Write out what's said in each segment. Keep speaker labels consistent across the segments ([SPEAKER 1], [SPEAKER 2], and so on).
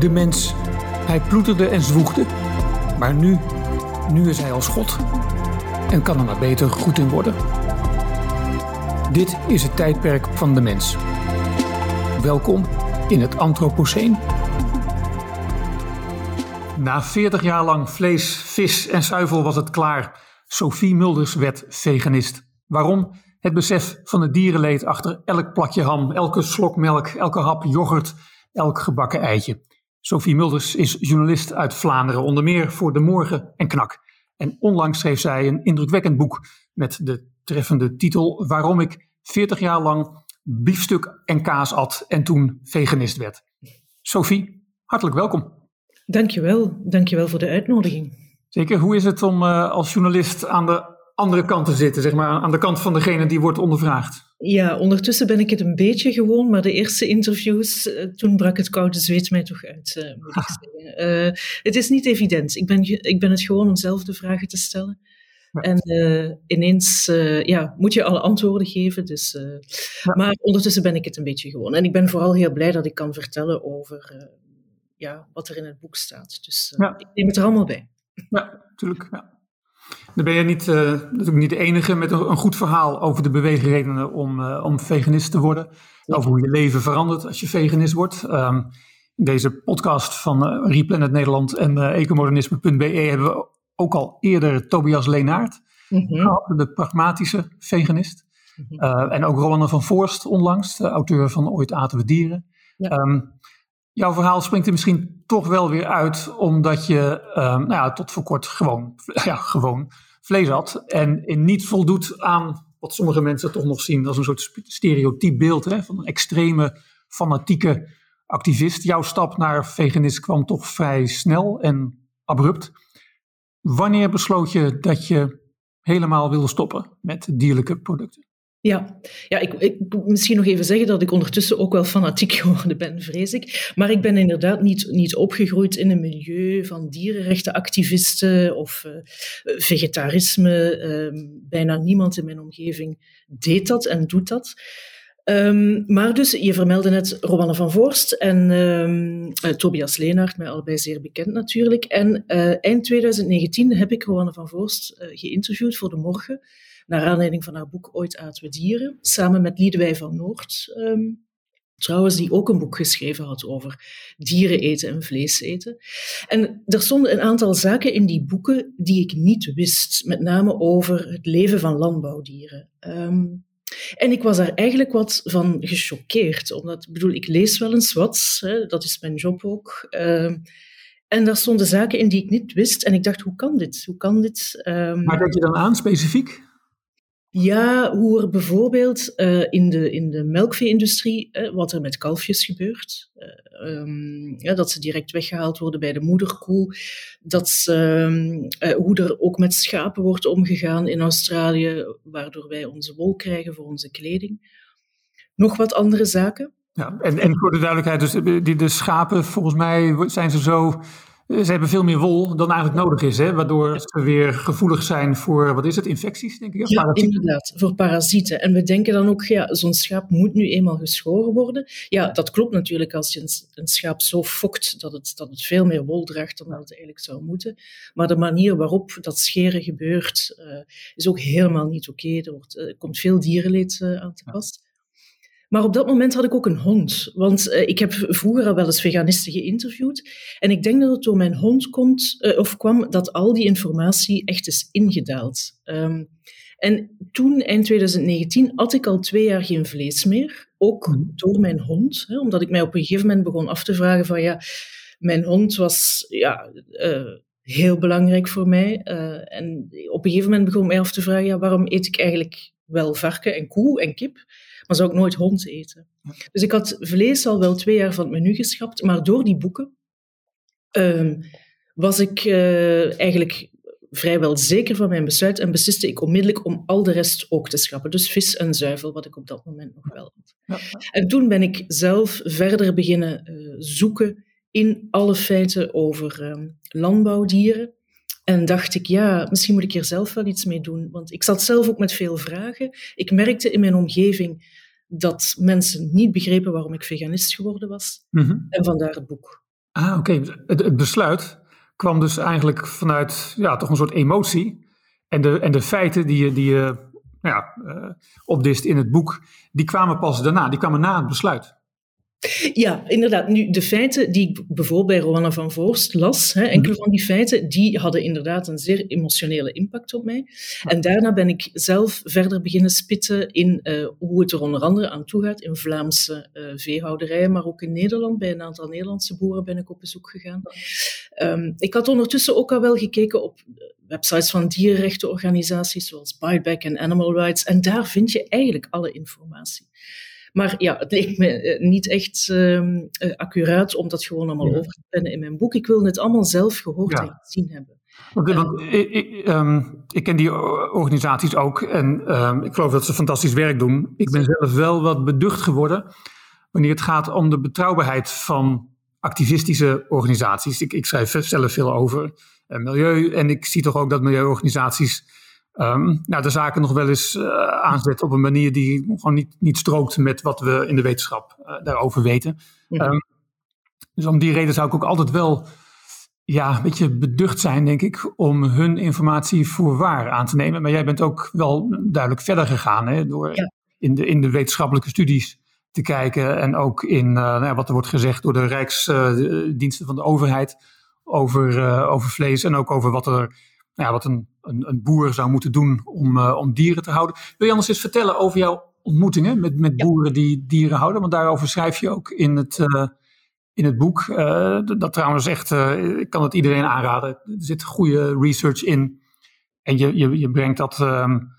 [SPEAKER 1] de mens. Hij ploeterde en zwoegde. Maar nu, nu is hij als God. En kan er maar beter goed in worden. Dit is het tijdperk van de mens. Welkom in het Anthropoceen. Na 40 jaar lang vlees, vis en zuivel was het klaar. Sophie Mulders werd veganist. Waarom? Het besef van het dierenleed achter elk plakje ham, elke slok melk, elke hap yoghurt, elk gebakken eitje. Sophie Mulders is journalist uit Vlaanderen, onder meer voor De Morgen en Knak. En onlangs schreef zij een indrukwekkend boek met de treffende titel Waarom ik 40 jaar lang biefstuk en kaas at en toen veganist werd. Sophie, hartelijk welkom.
[SPEAKER 2] Dankjewel, dankjewel voor de uitnodiging.
[SPEAKER 1] Zeker, hoe is het om uh, als journalist aan de andere kant te zitten, zeg maar, aan de kant van degene die wordt ondervraagd?
[SPEAKER 2] Ja, ondertussen ben ik het een beetje gewoon, maar de eerste interviews, uh, toen brak het koude zweet mij toch uit, uh, moet ik zeggen. Uh, het is niet evident. Ik ben, ik ben het gewoon om zelf de vragen te stellen. Ja. En ineens ja, moet je alle antwoorden geven. Dus, ja. Maar ondertussen ben ik het een beetje gewoon. En ik ben vooral heel blij dat ik kan vertellen over ja, wat er in het boek staat. Dus ja. ik neem het er allemaal bij.
[SPEAKER 1] Ja, natuurlijk. Ja. Dan ben je niet, uh, natuurlijk niet de enige met een, een, goed verhaal over de beweegredenen om, uh, om veganist te worden. Ja. Over hoe je leven verandert als je veganist wordt. Um, in deze podcast van uh, Replanet Nederland en ecomodernisme.be hebben we ook al eerder Tobias Leenaert mm -hmm. gehad, de pragmatische veganist. Mm -hmm. en ook Roland van Voorst onlangs, de auteur van Ooit aten we dieren. Ja. Um, jouw verhaal springt er misschien toch wel weer uit, omdat je um, nou ja, tot voor kort gewoon, ja, gewoon vlees had en niet voldoet aan wat sommige mensen toch nog zien als een soort stereotyp beeld hè, van een extreme, fanatieke activist. Jouw stap naar veganist kwam toch vrij snel en abrupt. Wanneer besloot je dat je helemaal wilde stoppen met dierlijke producten?
[SPEAKER 2] Ja, ja ik, ik misschien nog even zeggen dat ik ondertussen ook wel fanatiek geworden ben, vrees ik. Maar ik ben inderdaad niet, niet opgegroeid in een milieu van dierenrechtenactivisten of uh, vegetarisme. Uh, bijna niemand in mijn omgeving deed dat en doet dat. Um, maar dus, je vermeldde net Rowanne van Voorst en um, uh, Tobias Leenaert, mij allebei zeer bekend natuurlijk. En uh, eind 2019 heb ik Rowanne van Voorst geïnterviewd voor De Morgen naar aanleiding van haar boek Ooit aten we dieren, samen met Liedewij van Noord, um, trouwens, die ook een boek geschreven had over dieren eten en vlees eten. En er stonden een aantal zaken in die boeken die ik niet wist, met name over het leven van landbouwdieren. Um, en ik was daar eigenlijk wat van gechoqueerd, omdat, ik bedoel, ik lees wel eens wat, hè, dat is mijn job ook. Uh, en daar stonden zaken in die ik niet wist. En ik dacht, hoe kan dit? Hoe kan dit?
[SPEAKER 1] Maar denk je dan aan, specifiek?
[SPEAKER 2] Ja, hoe er bijvoorbeeld uh, in de, in de melkvee-industrie, uh, wat er met kalfjes gebeurt, uh, um, ja, dat ze direct weggehaald worden bij de moederkoe, dat ze, um, hoe er ook met schapen wordt omgegaan in Australië, waardoor wij onze wol krijgen voor onze kleding. Nog wat andere zaken.
[SPEAKER 1] Ja, en, en voor de duidelijkheid, dus die, de schapen, volgens mij zijn ze zo ze hebben veel meer wol dan eigenlijk nodig is, hè? waardoor ze weer gevoelig zijn voor, wat is het, infecties, denk ik?
[SPEAKER 2] Ja, parasieten. inderdaad, voor parasieten. En we denken dan ook, ja, zo'n schaap moet nu eenmaal geschoren worden. Ja, dat klopt natuurlijk als je een, schaap zo fokt dat het, dat het veel meer wol draagt dan dat het eigenlijk zou moeten. Maar de manier waarop dat scheren gebeurt, uh, is ook helemaal niet oké. Okay. Er, er, komt veel dierenleed uh, aan te pas. Maar op dat moment had ik ook een hond. Want uh, ik heb vroeger al wel eens veganisten geïnterviewd. En ik denk dat het door mijn hond komt, uh, of kwam dat al die informatie echt is ingedaald. Um, en toen, eind 2019, had ik al twee jaar geen vlees meer. Ook hmm. door mijn hond. Hè, omdat ik mij op een gegeven moment begon af te vragen van ja, mijn hond was ja, uh, heel belangrijk voor mij. en op een gegeven moment begon ik mij af te vragen, ja, waarom eet ik eigenlijk wel varken en koe en kip? maar zou ik nooit hond eten. Dus ik had vlees al wel twee jaar van het menu geschrapt, maar door die boeken um, was ik uh, eigenlijk vrijwel zeker van mijn besluit en besliste ik onmiddellijk om al de rest ook te schrappen. Dus vis en zuivel, wat ik op dat moment nog wel had. Ja. En toen ben ik zelf verder beginnen uh, zoeken in alle feiten over um, landbouwdieren. En dacht ik, ja, misschien moet ik hier zelf wel iets mee doen. Want ik zat zelf ook met veel vragen. Ik merkte in mijn omgeving dat mensen niet begrepen waarom ik veganist geworden was. Mm -hmm. En vandaar het boek.
[SPEAKER 1] Ah, oké. Het, het, besluit kwam dus eigenlijk vanuit ja, toch een soort emotie. En de, en de feiten die je, die je nou ja, uh, opdist in het boek, die kwamen pas daarna. Die kwamen na het besluit.
[SPEAKER 2] Ja, inderdaad. Nu, de feiten die ik bijvoorbeeld bij Rowanne van Voorst las, hè, enkele mhm. van die feiten, die hadden inderdaad een zeer emotionele impact op mij. En daarna ben ik zelf verder beginnen spitten in uh, hoe het er onder andere aan toe gaat in Vlaamse uh, veehouderijen, maar ook in Nederland. Bij een aantal Nederlandse boeren ben ik op bezoek gegaan. Um, ik had ondertussen ook al wel gekeken op websites van dierenrechtenorganisaties zoals Buyback en Animal Rights. En daar vind je eigenlijk alle informatie. Maar ja, het leek me eh, niet echt uh, accuraat om dat gewoon allemaal over te pennen in mijn boek. Ik wil het allemaal zelf gehoord en gezien hebben.
[SPEAKER 1] Okay, want ik, ik, um, ik, ken die organisaties ook en um, ik geloof dat ze fantastisch werk doen. Ik ben zelf wel wat beducht geworden wanneer het gaat om de betrouwbaarheid van activistische organisaties. Ik, ik schrijf zelf veel over uh, milieu en ik zie toch ook dat milieuorganisaties um, nou, de zaken nog wel eens uh, aanzetten op een manier die gewoon niet, niet strookt met wat we in de wetenschap uh, daarover weten. Um, dus om die reden zou ik ook altijd wel ja, een beetje beducht zijn, denk ik, om hun informatie voor waar aan te nemen. Maar jij bent ook wel duidelijk verder gegaan hè, door ja. in, de, in de wetenschappelijke studies te kijken en ook in uh, nou, wat er wordt gezegd door de Rijksdiensten van de overheid over, over vlees en ook over wat er ja, wat een, een, een, boer zou moeten doen om, uh, om dieren te houden. Wil je anders eens vertellen over jouw ontmoetingen met, met boeren die dieren houden? Want daarover schrijf je ook in het, uh, in het boek. Uh, dat trouwens echt, ik kan het iedereen aanraden. Er zit goede research in. En je, je, je brengt dat um,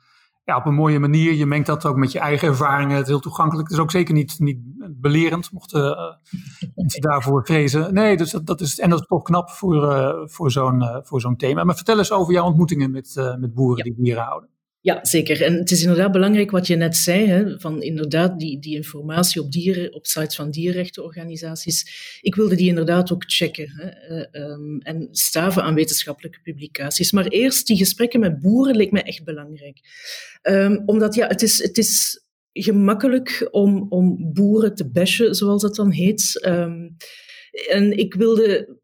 [SPEAKER 1] ja, op een mooie manier. Je mengt dat ook met je eigen ervaringen. Het is heel toegankelijk. Het is ook zeker niet, niet belerend, mochten uh, mensen daarvoor vrezen. Nee, dus dat, dat is, en dat is toch knap voor, uh, voor zo'n uh, voor zo'n thema. Maar vertel eens over jouw ontmoetingen met, met boeren ja. die dieren houden.
[SPEAKER 2] Ja, zeker. En het is inderdaad belangrijk wat je net zei, hè, van inderdaad die, die informatie op, dieren, op sites van dierenrechtenorganisaties. Ik wilde die inderdaad ook checken hè, um, en staven aan wetenschappelijke publicaties. Maar eerst die gesprekken met boeren leek mij echt belangrijk. Um, omdat ja, het is, het is gemakkelijk om, om boeren te bashen, zoals dat dan heet. Um, en ik wilde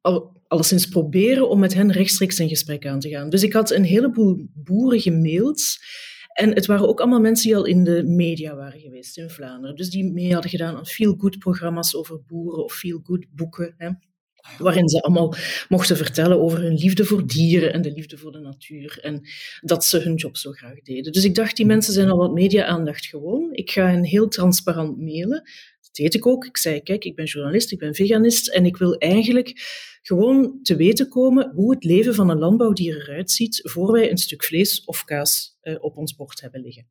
[SPEAKER 2] al, alleszins proberen om met hen rechtstreeks in gesprek aan te gaan. Dus ik had een heleboel boeren gemaild. En het waren ook allemaal mensen die al in de media waren geweest in Vlaanderen. Dus die mee hadden gedaan aan feel-good programma's over boeren of feel-good boeken. Hè, waarin ze allemaal mochten vertellen over hun liefde voor dieren en de liefde voor de natuur. En dat ze hun job zo graag deden. Dus ik dacht, die mensen zijn al wat media-aandacht gewoon. Ik ga hen heel transparant mailen. Deed ik ook. Ik zei, kijk, ik ben journalist, ik ben veganist en ik wil eigenlijk gewoon te weten komen hoe het leven van een landbouwdier eruit ziet voor wij een stuk vlees of kaas uh, op ons bord hebben liggen.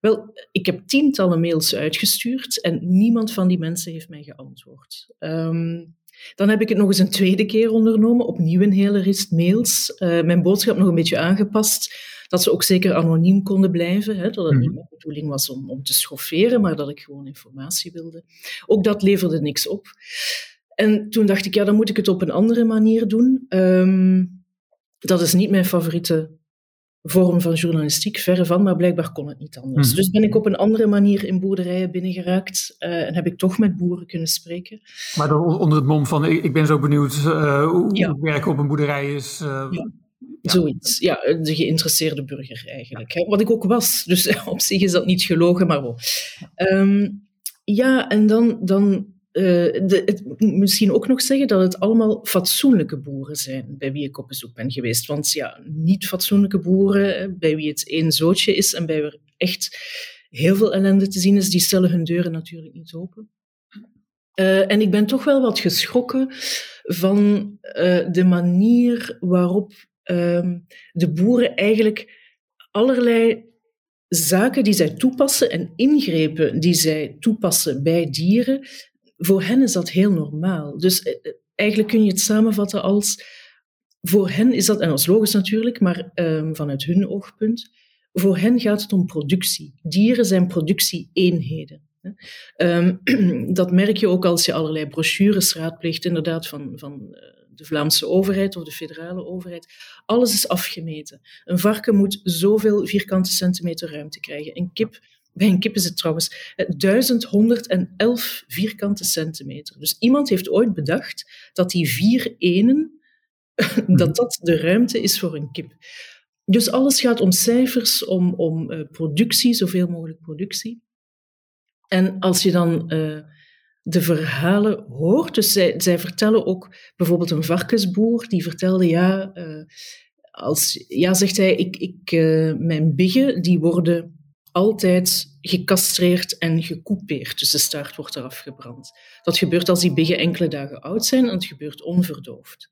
[SPEAKER 2] Wel, ik heb tientallen mails uitgestuurd en niemand van die mensen heeft mij geantwoord. Um, dan heb ik het nog eens een tweede keer ondernomen, opnieuw een hele rist mails. Uh, mijn boodschap nog een beetje aangepast, dat ze ook zeker anoniem konden blijven. Hè, dat het niet mijn bedoeling was om, om te schofferen, maar dat ik gewoon informatie wilde. Ook dat leverde niks op. En toen dacht ik, ja, dan moet ik het op een andere manier doen. Um, dat is niet mijn favoriete vorm van journalistiek, verre van, maar blijkbaar kon het niet anders. Hmm. Dus ben ik op een andere manier in boerderijen binnengeraakt uh, en heb ik toch met boeren kunnen spreken.
[SPEAKER 1] Maar onder het mom van, ik, ik ben zo benieuwd uh, hoe ja. werken op een boerderij is. Uh,
[SPEAKER 2] ja. Ja. Zoiets, ja, de geïnteresseerde burger eigenlijk. Hè. Wat ik ook was, dus op zich is dat niet gelogen, maar wel. Um, ja, en dan, dan uh, de, misschien ook nog zeggen dat het allemaal fatsoenlijke boeren zijn bij wie ik op bezoek ben geweest. Want ja, niet fatsoenlijke boeren, bij wie het één zootje is en bij wie er echt heel veel ellende te zien is, die stellen hun deuren natuurlijk niet open. Uh, en ik ben toch wel wat geschrokken van de manier waarop uh, de boeren eigenlijk allerlei zaken die zij toepassen en ingrepen die zij toepassen bij dieren, voor hen is dat heel normaal. Dus eh, eh, eigenlijk kun je het samenvatten als, voor hen is dat, en is logisch natuurlijk, maar um, vanuit hun oogpunt, voor hen gaat het om productie. Dieren zijn productieeenheden. Um, dat merk je ook als je allerlei brochures raadpleegt, inderdaad, van, van uh, de Vlaamse overheid of de federale overheid. Alles is afgemeten. Een varken moet zoveel vierkante centimeter ruimte krijgen. Een kip bij een kip is het trouwens 1111 vierkante centimeter. Dus iemand heeft ooit bedacht dat die vier enen, dat dat de ruimte is voor een kip. Dus alles gaat om cijfers, om, om uh, productie, zoveel mogelijk productie. En als je dan uh, de verhalen hoort, dus zij, zij vertellen ook bijvoorbeeld een varkensboer, die vertelde, ja, uh, als, ja zegt hij, ik, ik, mijn biggen, die worden altijd gecastreerd en gecoupeerd. Dus de staart wordt eraf gebrand. Dat gebeurt als die biggen enkele dagen oud zijn en het gebeurt onverdoofd.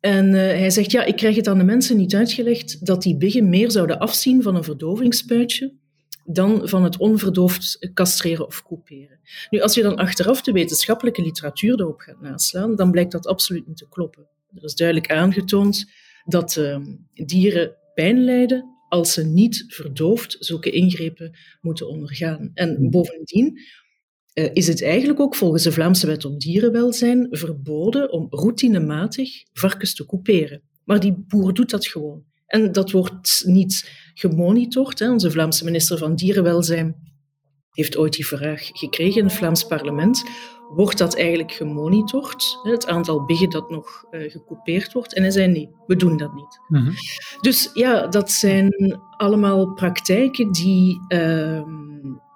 [SPEAKER 2] En uh, hij zegt, ja, ik krijg het aan de mensen niet uitgelegd dat die biggen meer zouden afzien van een verdovingsspuitje dan van het onverdoofd castreren of couperen. Nu, als je dan achteraf de wetenschappelijke literatuur erop gaat naslaan, dan blijkt dat absoluut niet te kloppen. Er is duidelijk aangetoond dat uh, dieren pijn lijden als ze niet verdoofd zulke ingrepen moeten ondergaan. En bovendien uh, is het eigenlijk ook volgens de Vlaamse wet op dierenwelzijn verboden om routinematig varkens te couperen. Maar die boer doet dat gewoon. En dat wordt niet gemonitord. Hè. Onze Vlaamse minister van Dierenwelzijn heeft ooit die vraag gekregen in het Vlaams parlement. Wordt dat eigenlijk gemonitord? Het aantal biggen dat nog uh, gecoupeerd wordt? En hij zei nee, we doen dat niet. Mm -hmm. Dus ja, dat zijn allemaal praktijken die uh,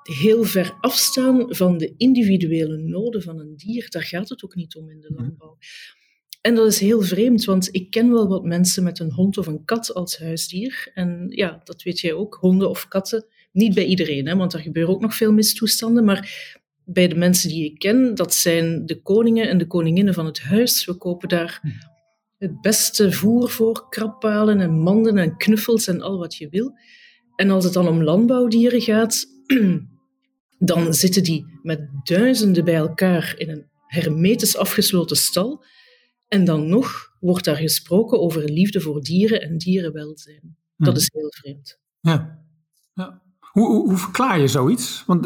[SPEAKER 2] heel ver afstaan van de individuele noden van een dier. Daar gaat het ook niet om in de landbouw. En dat is heel vreemd, want ik ken wel wat mensen met een hond of een kat als huisdier. En ja, dat weet jij ook, honden of katten. Niet bij iedereen, hè, want er gebeuren ook nog veel mistoestanden. Maar bij de mensen die ik ken, dat zijn de koningen en de koninginnen van het huis. We kopen daar het beste voer voor, krabbalen en manden en knuffels en al wat je wil. En als het dan om landbouwdieren gaat, dan zitten die met duizenden bij elkaar in een hermetisch afgesloten stal. En dan nog wordt daar gesproken over liefde voor dieren en dierenwelzijn. Dat is heel vreemd.
[SPEAKER 1] Ja. ja. Hoe, hoe, verklaar je zoiets? Want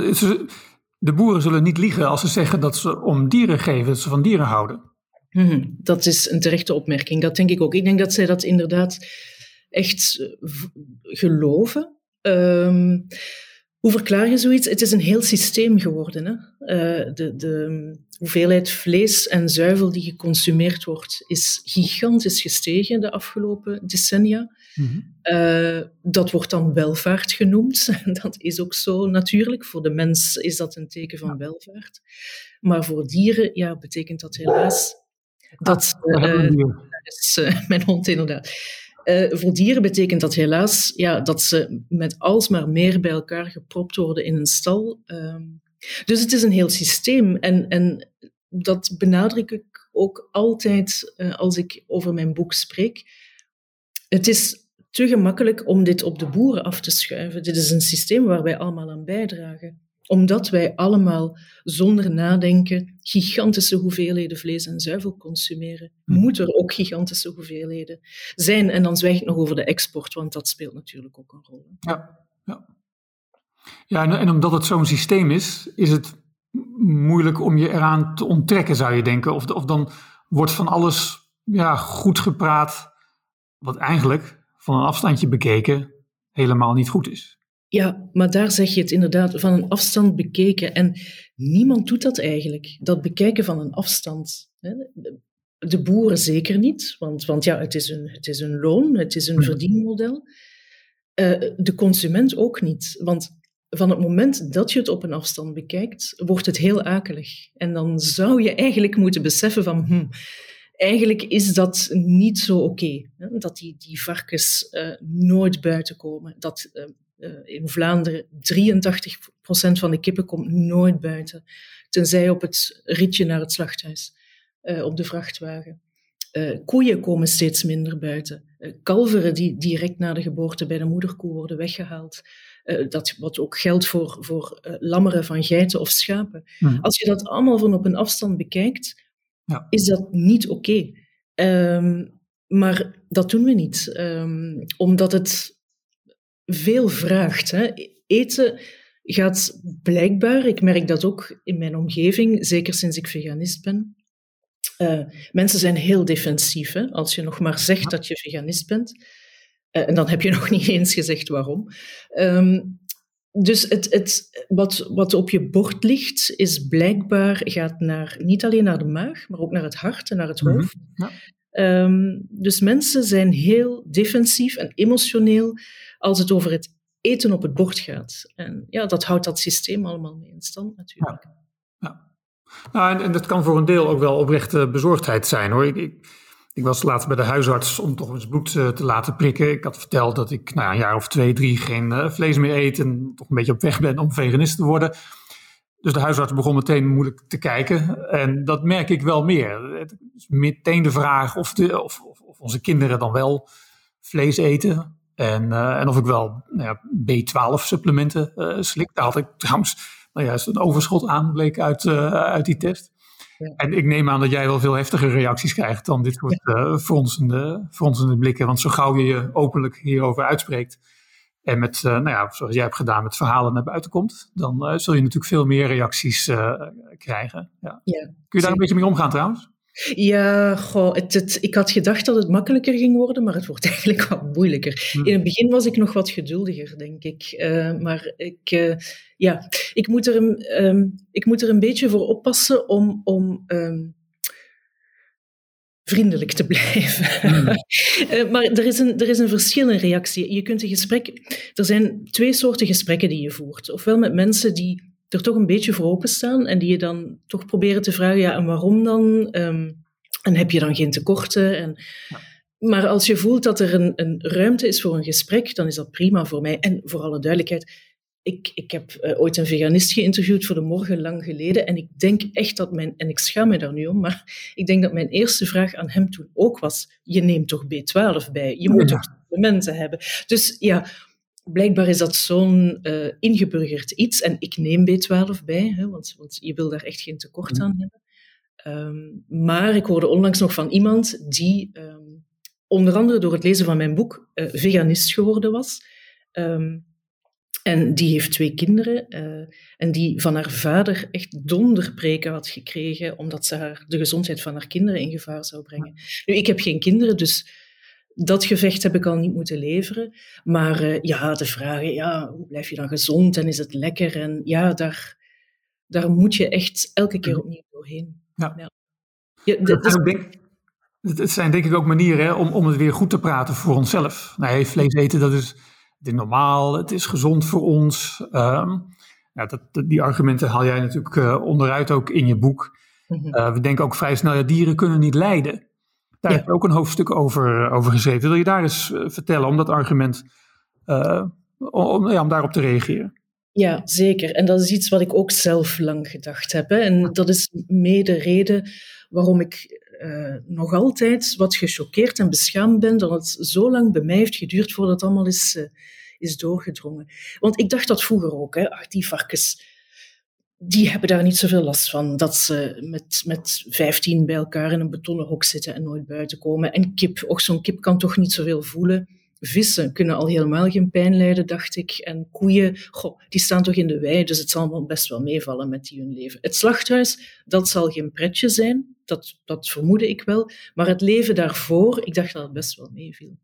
[SPEAKER 1] de boeren zullen niet liegen als ze zeggen dat ze om dieren geven, dat ze van dieren houden.
[SPEAKER 2] Hmm, dat is een terechte opmerking. Dat denk ik ook. Ik denk dat zij dat inderdaad echt eh, geloven. Um, hoe verklaar je zoiets? Het is een heel systeem geworden. Hè? Uh, de, de, hoeveelheid vlees en zuivel die geconsumeerd wordt, is gigantisch gestegen de afgelopen decennia. Mm -hmm. uh, dat wordt dan welvaart genoemd. dat is ook zo natuurlijk. Voor de mens is dat een teken van welvaart. Maar voor dieren ja, betekent dat helaas dat. Uh, is mijn hond inderdaad. Uh, voor dieren betekent dat helaas ja, dat ze met alsmaar meer bij elkaar gepropt worden in een stal. Uh, dus het is een heel systeem. En, en dat benadruk ik ook altijd uh, als ik over mijn boek spreek. Het is te gemakkelijk om dit op de boeren af te schuiven. Dit is een systeem waar wij allemaal aan bijdragen omdat wij allemaal zonder nadenken gigantische hoeveelheden vlees en zuivel consumeren, hm. moet er ook gigantische hoeveelheden zijn. En dan zwijg ik nog over de export, want dat speelt natuurlijk ook een rol.
[SPEAKER 1] Ja, ja. ja en, en omdat het zo'n systeem is, is het moeilijk om je eraan te onttrekken, zou je denken. Of, of dan wordt van alles ja, goed gepraat, wat eigenlijk van een afstandje bekeken helemaal niet goed is.
[SPEAKER 2] Ja, maar daar zeg je het inderdaad van een afstand bekeken. En niemand doet dat eigenlijk, dat bekijken van een afstand. De boeren zeker niet, want, want ja, het is, een, het is een loon, het is een verdienmodel. Uh, de consument ook niet, want van het moment dat je het op een afstand bekijkt, wordt het heel akelig. En dan zou je eigenlijk moeten beseffen van, hm, eigenlijk is dat niet zo oké. Okay, dat die, die varkens uh, nooit buiten komen, dat uh, uh, in Vlaanderen 83% van de kippen komt nooit buiten, tenzij op het ritje naar het slachthuis, uh, op de vrachtwagen. Koeien komen steeds minder buiten. kalveren die direct na de geboorte bij de moederkoe worden weggehaald. dat wat ook geldt voor, voor lammeren van geiten of schapen. Mm. Als je dat allemaal van op een afstand bekijkt, ja. is dat niet oké. Okay. Um, maar dat doen we niet, um, omdat het veel vraagt. Hè. Eten gaat blijkbaar, ik merk dat ook in mijn omgeving, zeker sinds ik veganist ben. Uh, mensen zijn heel defensief. Hè? Als je nog maar zegt dat je veganist bent, uh, en dan heb je nog niet eens gezegd waarom. Um, dus het, het, wat, wat op je bord ligt, is blijkbaar gaat naar, niet alleen naar de maag, maar ook naar het hart en naar het
[SPEAKER 1] Mhm.
[SPEAKER 2] hoofd.
[SPEAKER 1] Ja.
[SPEAKER 2] Ehm, dus mensen zijn heel defensief en emotioneel als het over het eten op het bord gaat. En ja, dat houdt dat systeem allemaal mee in stand natuurlijk.
[SPEAKER 1] Ja. Nou, en, en dat kan voor een deel ook wel oprechte bezorgdheid zijn hoor. Ik, ik, ik was laatst bij de huisarts om toch eens bloed eh, te laten prikken. Ik had verteld dat ik nou, ja, een jaar of twee, drie geen eh, vlees meer eet en toch een beetje op weg ben om veganist te worden. Dus de huisarts begon meteen moeilijk te kijken. En dat merk ik wel meer. Het is meteen de vraag of, de, of, of, onze kinderen dan wel vlees eten. En, eh, en of ik wel nou ja, B12-supplementen uh, slik. Daar had ik trouwens nou juist een overschot aan, bleek uit, uit die test. Ja. En ik neem aan dat jij wel veel heftige reacties krijgt dan dit soort uh, fronsende, fronsende blikken. Want zo gauw je je openlijk hierover uitspreekt en met, uh, nou ja, zoals jij hebt gedaan, met verhalen naar buiten komt, dan uh, zul je natuurlijk veel meer reacties krijgen. Ja, Kun je daar een beetje mee omgaan trouwens?
[SPEAKER 2] Ja, goh, het, het, ik had gedacht dat het makkelijker ging worden, maar het wordt eigenlijk wat moeilijker. Hm. In het begin was ik nog wat geduldiger, denk ik. Uh, maar ik, uh, ja, ik, moet er een, um, ik moet er een beetje voor oppassen om, om um, vriendelijk te blijven.
[SPEAKER 1] Hm.
[SPEAKER 2] uh, maar er is, een, er is een verschil in reactie. Je kunt een gesprek... Er zijn twee soorten gesprekken die je voert. Ofwel met mensen die er toch een beetje voor openstaan en die je dan toch proberen te vragen, ja, en waarom dan? Um, en heb je dan geen tekorten? En,
[SPEAKER 1] ja.
[SPEAKER 2] Maar als je voelt dat er een, een, ruimte is voor een gesprek, dan is dat prima voor mij. En voor alle duidelijkheid, ik, ik heb uh, ooit een veganist geïnterviewd voor de morgen lang geleden en ik denk echt dat mijn, en ik schaam me daar nu om, maar ik denk dat mijn eerste vraag aan hem toen ook was, je neemt toch B12 bij? Je moet
[SPEAKER 1] Ja.
[SPEAKER 2] toch supplementen hebben? Dus ja, blijkbaar is dat zo'n uh, ingeburgerd iets. En ik neem B12 bij, hè, want, want, je wil daar echt geen tekort aan hebben. Um, maar ik hoorde onlangs nog van iemand die um, onder andere door het lezen van mijn boek uh, veganist geworden was. Um, en die heeft twee kinderen uh, en die van haar vader echt donderpreken had gekregen omdat ze haar, de gezondheid van haar kinderen in gevaar zou brengen. Nu, ik heb geen kinderen, dus dat gevecht heb ik al niet moeten leveren. Maar uh, ja, de vragen, ja, hoe blijf je dan gezond en is het lekker? En ja, daar, daar moet je echt elke keer opnieuw doorheen.
[SPEAKER 1] Ja.
[SPEAKER 2] ja.
[SPEAKER 1] ja dat is... denk, het zijn denk ik ook manieren hè, om, om het weer goed te praten voor onszelf. Nee, vlees eten, dat is, is normaal, het is gezond voor ons. Um, ja, dat, dat, die argumenten haal jij natuurlijk uh, onderuit ook in je boek.
[SPEAKER 2] Mhm.
[SPEAKER 1] Uh, we denken ook vrij snel, ja, dieren kunnen niet lijden. Daar
[SPEAKER 2] Ja.
[SPEAKER 1] heb je ook een hoofdstuk over, over geschreven. Wil je daar eens uh, vertellen om dat argument, uh, om, ja, om daarop te reageren?
[SPEAKER 2] Ja, zeker. En dat is iets wat ik ook zelf lang gedacht heb. Hè. En dat is mede de reden waarom ik uh, nog altijd wat gechoqueerd en beschaamd ben dat het zo lang bij mij heeft geduurd voordat het allemaal is, uh, is doorgedrongen. Want ik dacht dat vroeger ook. Hè. Ach, die varkens, die hebben daar niet zoveel last van. Dat ze met, met 15 bij elkaar in een betonnen hok zitten en nooit buiten komen. En kip, och, zo'n kip kan toch niet zoveel voelen. Vissen kunnen al helemaal geen pijn lijden, dacht ik. En koeien, goh, die staan toch in de wei, dus het zal best wel meevallen met die hun leven. Het slachthuis, dat zal geen pretje zijn, dat, dat vermoedde ik wel. Maar het leven daarvoor, ik dacht dat het best wel meeviel.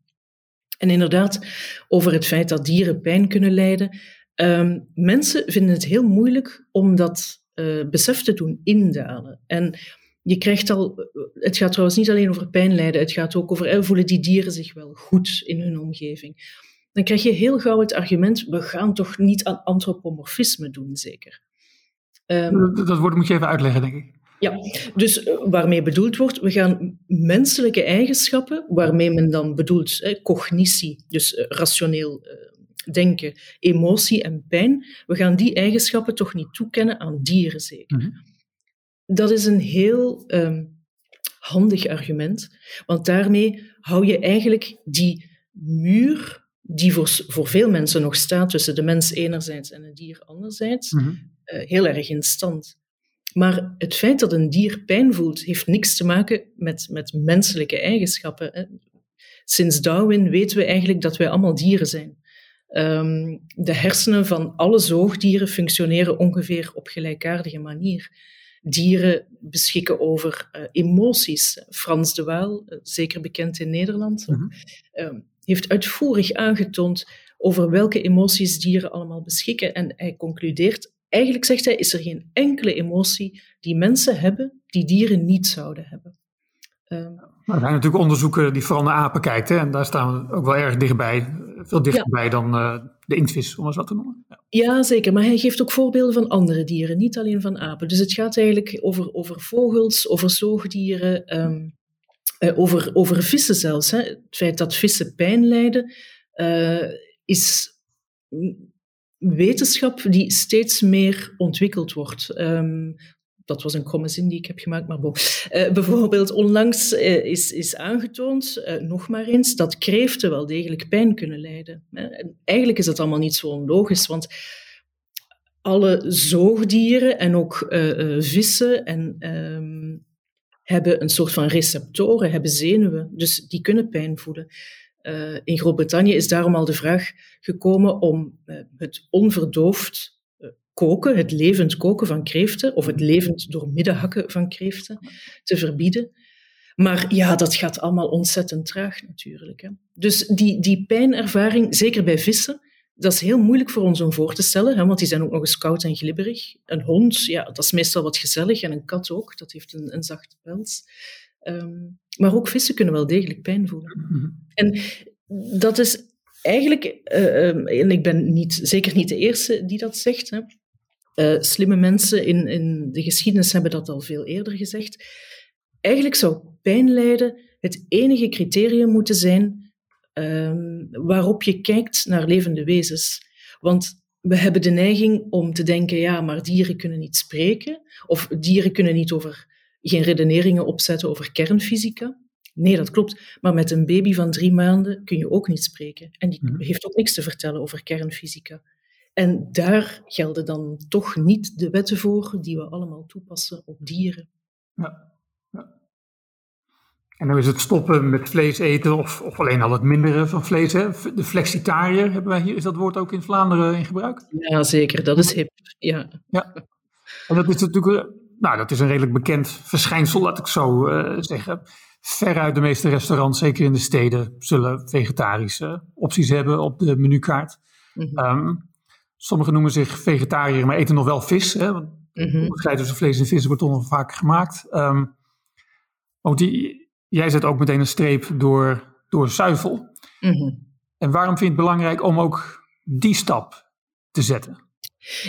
[SPEAKER 2] En inderdaad, over het feit dat dieren pijn kunnen lijden. Um, mensen vinden het heel moeilijk om dat uh, besef te doen indalen. En je krijgt al, het gaat trouwens niet alleen over pijn lijden, het gaat ook over, eh, voelen die dieren zich wel goed in hun omgeving. Dan krijg je heel gauw het argument, we gaan toch niet aan antropomorfisme doen, zeker.
[SPEAKER 1] Um, dat, dat woord moet je even uitleggen, denk ik.
[SPEAKER 2] Ja, dus waarmee bedoeld wordt, we gaan menselijke eigenschappen, waarmee men dan bedoelt eh, cognitie, dus rationeel denken, emotie en pijn, we gaan die eigenschappen toch niet toekennen aan dieren, zeker.
[SPEAKER 1] Mm -hmm.
[SPEAKER 2] Dat is een heel um, handig argument, want daarmee hou je eigenlijk die muur die voor, voor veel mensen nog staat tussen de mens enerzijds en het dier anderzijds,
[SPEAKER 1] mm -hmm.
[SPEAKER 2] uh, heel erg in stand. Maar het feit dat een dier pijn voelt, heeft niks te maken met, met menselijke eigenschappen. Hè. Sinds Darwin weten we eigenlijk dat wij allemaal dieren zijn. Um, de hersenen van alle zoogdieren functioneren ongeveer op gelijkaardige manier. Dieren beschikken over uh, emoties. Frans de Waal, uh, zeker bekend in Nederland,
[SPEAKER 1] mm -hmm.
[SPEAKER 2] uh, heeft uitvoerig aangetoond over welke emoties dieren allemaal beschikken. En hij concludeert, eigenlijk zegt hij, is er geen enkele emotie die mensen hebben die dieren niet zouden hebben.
[SPEAKER 1] Um, er zijn natuurlijk onderzoeken die vooral naar apen kijken. En daar staan we ook wel erg dichtbij. Veel dichterbij dan uh, de inktvis, om het zo te noemen.
[SPEAKER 2] Ja. ja. zeker. Maar hij geeft ook voorbeelden van andere dieren, niet alleen van apen. Dus het gaat eigenlijk over, over vogels, over zoogdieren, um, uh, over, over vissen zelfs. Hè. Het feit dat vissen pijn lijden, uh, is wetenschap die steeds meer ontwikkeld wordt. Um, dat was een kromme zin die ik heb gemaakt, maar. Uh, bijvoorbeeld, onlangs uh, is, is aangetoond, uh, nog maar eens, dat kreeften wel degelijk pijn kunnen lijden. En eigenlijk is dat allemaal niet zo onlogisch, want alle zoogdieren en ook vissen en, ehm, hebben een soort van receptoren, hebben zenuwen, dus die kunnen pijn voelen. in Groot-Brittannië is daarom al de vraag gekomen om het onverdoofd koken, het levend koken van kreeften, of het levend door midden hakken van kreeften, te verbieden. Maar ja, dat gaat allemaal ontzettend traag natuurlijk. Hè. Dus die, die pijnervaring, zeker bij vissen, dat is heel moeilijk voor ons om voor te stellen, hè, want die zijn ook nog eens koud en glibberig. Een hond, ja, dat is meestal wat gezellig, en een kat ook, dat heeft een, een zachte pels. Um, maar ook vissen kunnen wel degelijk pijn voelen. Mhm. En dat is eigenlijk, uh, en ik ben niet, zeker niet de eerste die dat zegt, hè, uh, slimme mensen in, in de geschiedenis hebben dat al veel eerder gezegd. Eigenlijk zou pijn lijden het enige criterium moeten zijn um, waarop je kijkt naar levende wezens. Want we hebben de neiging om te denken, ja, maar dieren kunnen niet spreken, of dieren kunnen niet over, geen redeneringen opzetten over kernfysica. Nee, dat klopt. Maar met een baby van drie maanden kun je ook niet spreken. En die mhm. heeft ook niks te vertellen over kernfysica. En daar gelden dan toch niet de wetten voor die we allemaal toepassen op dieren. Ja. ja.
[SPEAKER 1] En dan is het stoppen met vlees eten of, of alleen al het minderen van vlees. Hè? De flexitariër hebben wij hier. Is dat woord ook in Vlaanderen in gebruik?
[SPEAKER 2] Ja, zeker. Dat is hip. Ja. ja.
[SPEAKER 1] En dat is natuurlijk nou, dat is een redelijk bekend verschijnsel, laat ik zo uh, zeggen. Veruit de meeste restaurants, zeker in de steden, zullen vegetarische opties hebben op de menukaart. Mm Sommigen noemen zich vegetariër, maar eten nog wel vis. Hè? Want mm tussen vlees en vis wordt nog vaak gemaakt. Um, ook die, jij zet ook meteen een streep door, door zuivel. Mhm. En waarom vind je het belangrijk om ook die stap te zetten?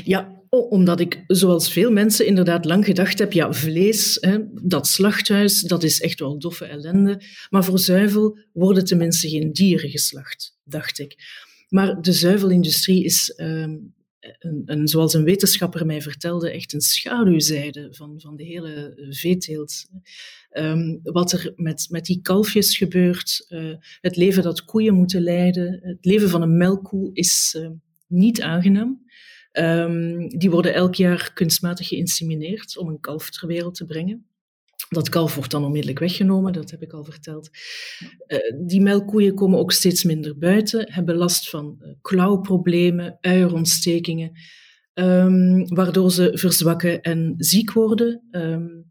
[SPEAKER 2] Ja, omdat ik, zoals veel mensen, inderdaad lang gedacht heb, ja, vlees, hè, dat slachthuis, dat is echt wel doffe ellende. Maar voor zuivel worden tenminste geen dieren geslacht, dacht ik. Maar de zuivelindustrie is, um, een, een, zoals een wetenschapper mij vertelde, echt een schaduwzijde van, van de hele veeteelt. Um, wat er met, met die kalfjes gebeurt, uh, het leven dat koeien moeten leiden, het leven van een melkkoe is uh, niet aangenaam. Die worden elk jaar kunstmatig geïnsemineerd om een kalf ter wereld te brengen. Dat kalf wordt dan onmiddellijk weggenomen, dat heb ik al verteld. Uh, die melkkoeien komen ook steeds minder buiten, hebben last van uh, klauwproblemen, uierontstekingen, um, waardoor ze verzwakken en ziek worden. Um,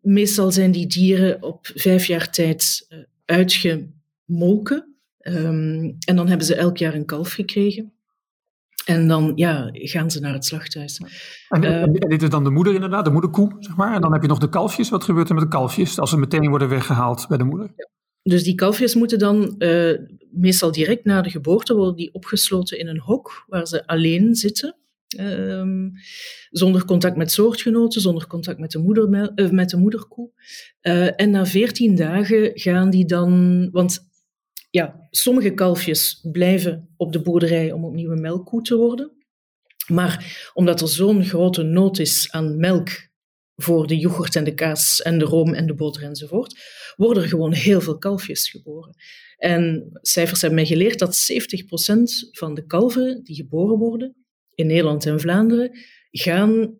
[SPEAKER 2] meestal zijn die dieren op vijf jaar tijd uh, uitgemolken. Um, en dan hebben ze elk jaar een kalf gekregen. En dan ja, gaan ze naar het slachthuis.
[SPEAKER 1] En, uh, en, dit is dan de moeder inderdaad, de moederkoe, zeg maar. En dan heb je nog de kalfjes. Wat gebeurt er met de kalfjes als ze meteen worden weggehaald bij de moeder?
[SPEAKER 2] Dus die kalfjes moeten dan uh, meestal direct na de geboorte worden die opgesloten in een hok waar ze alleen zitten. Um, zonder contact met soortgenoten, zonder contact met de, moeder, uh, met de moederkoe. en na veertien dagen gaan die dan, want ja, sommige kalfjes blijven op de boerderij om opnieuw een melkkoe te worden. Maar omdat er zo'n grote nood is aan melk voor de yoghurt en de kaas en de room en de boter enzovoort, worden er gewoon heel veel kalfjes geboren. En cijfers hebben mij geleerd dat 70% van de kalveren die geboren worden in Nederland en Vlaanderen gaan,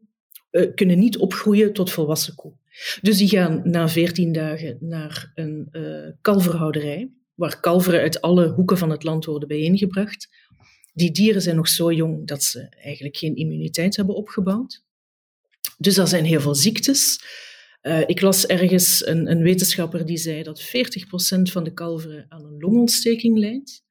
[SPEAKER 2] uh, kunnen niet opgroeien tot volwassen koe. Dus die gaan na 14 dagen naar een uh, kalverhouderij waar kalveren uit alle hoeken van het land worden bijeengebracht. Die dieren zijn nog zo jong dat ze eigenlijk geen immuniteit hebben opgebouwd. Dus er zijn heel veel ziektes. Uh, ik las ergens een, een, wetenschapper die zei dat 40% van de kalveren aan een longontsteking lijdt.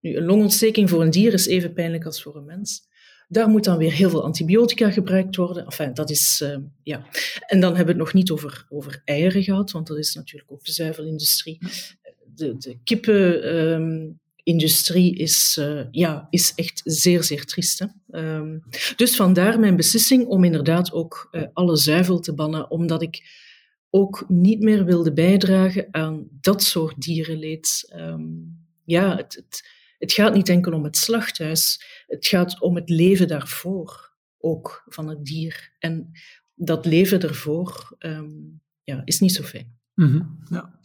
[SPEAKER 2] Nu, een longontsteking voor een dier is even pijnlijk als voor een mens. Daar moet dan weer heel veel antibiotica gebruikt worden. Enfin, dat is, uh, ja. En dan hebben we het nog niet over, over eieren gehad, want dat is natuurlijk ook de zuivelindustrie. De, kippenindustrie is, uh, ja, is echt zeer, zeer triest. Um, dus vandaar mijn beslissing om inderdaad ook uh, alle zuivel te bannen, omdat ik ook niet meer wilde bijdragen aan dat soort dierenleed. Um, ja, het, het, het gaat niet enkel om het slachthuis, het gaat om het leven daarvoor ook van het dier. En dat leven um, ja, is niet zo fijn.
[SPEAKER 1] Mm ja.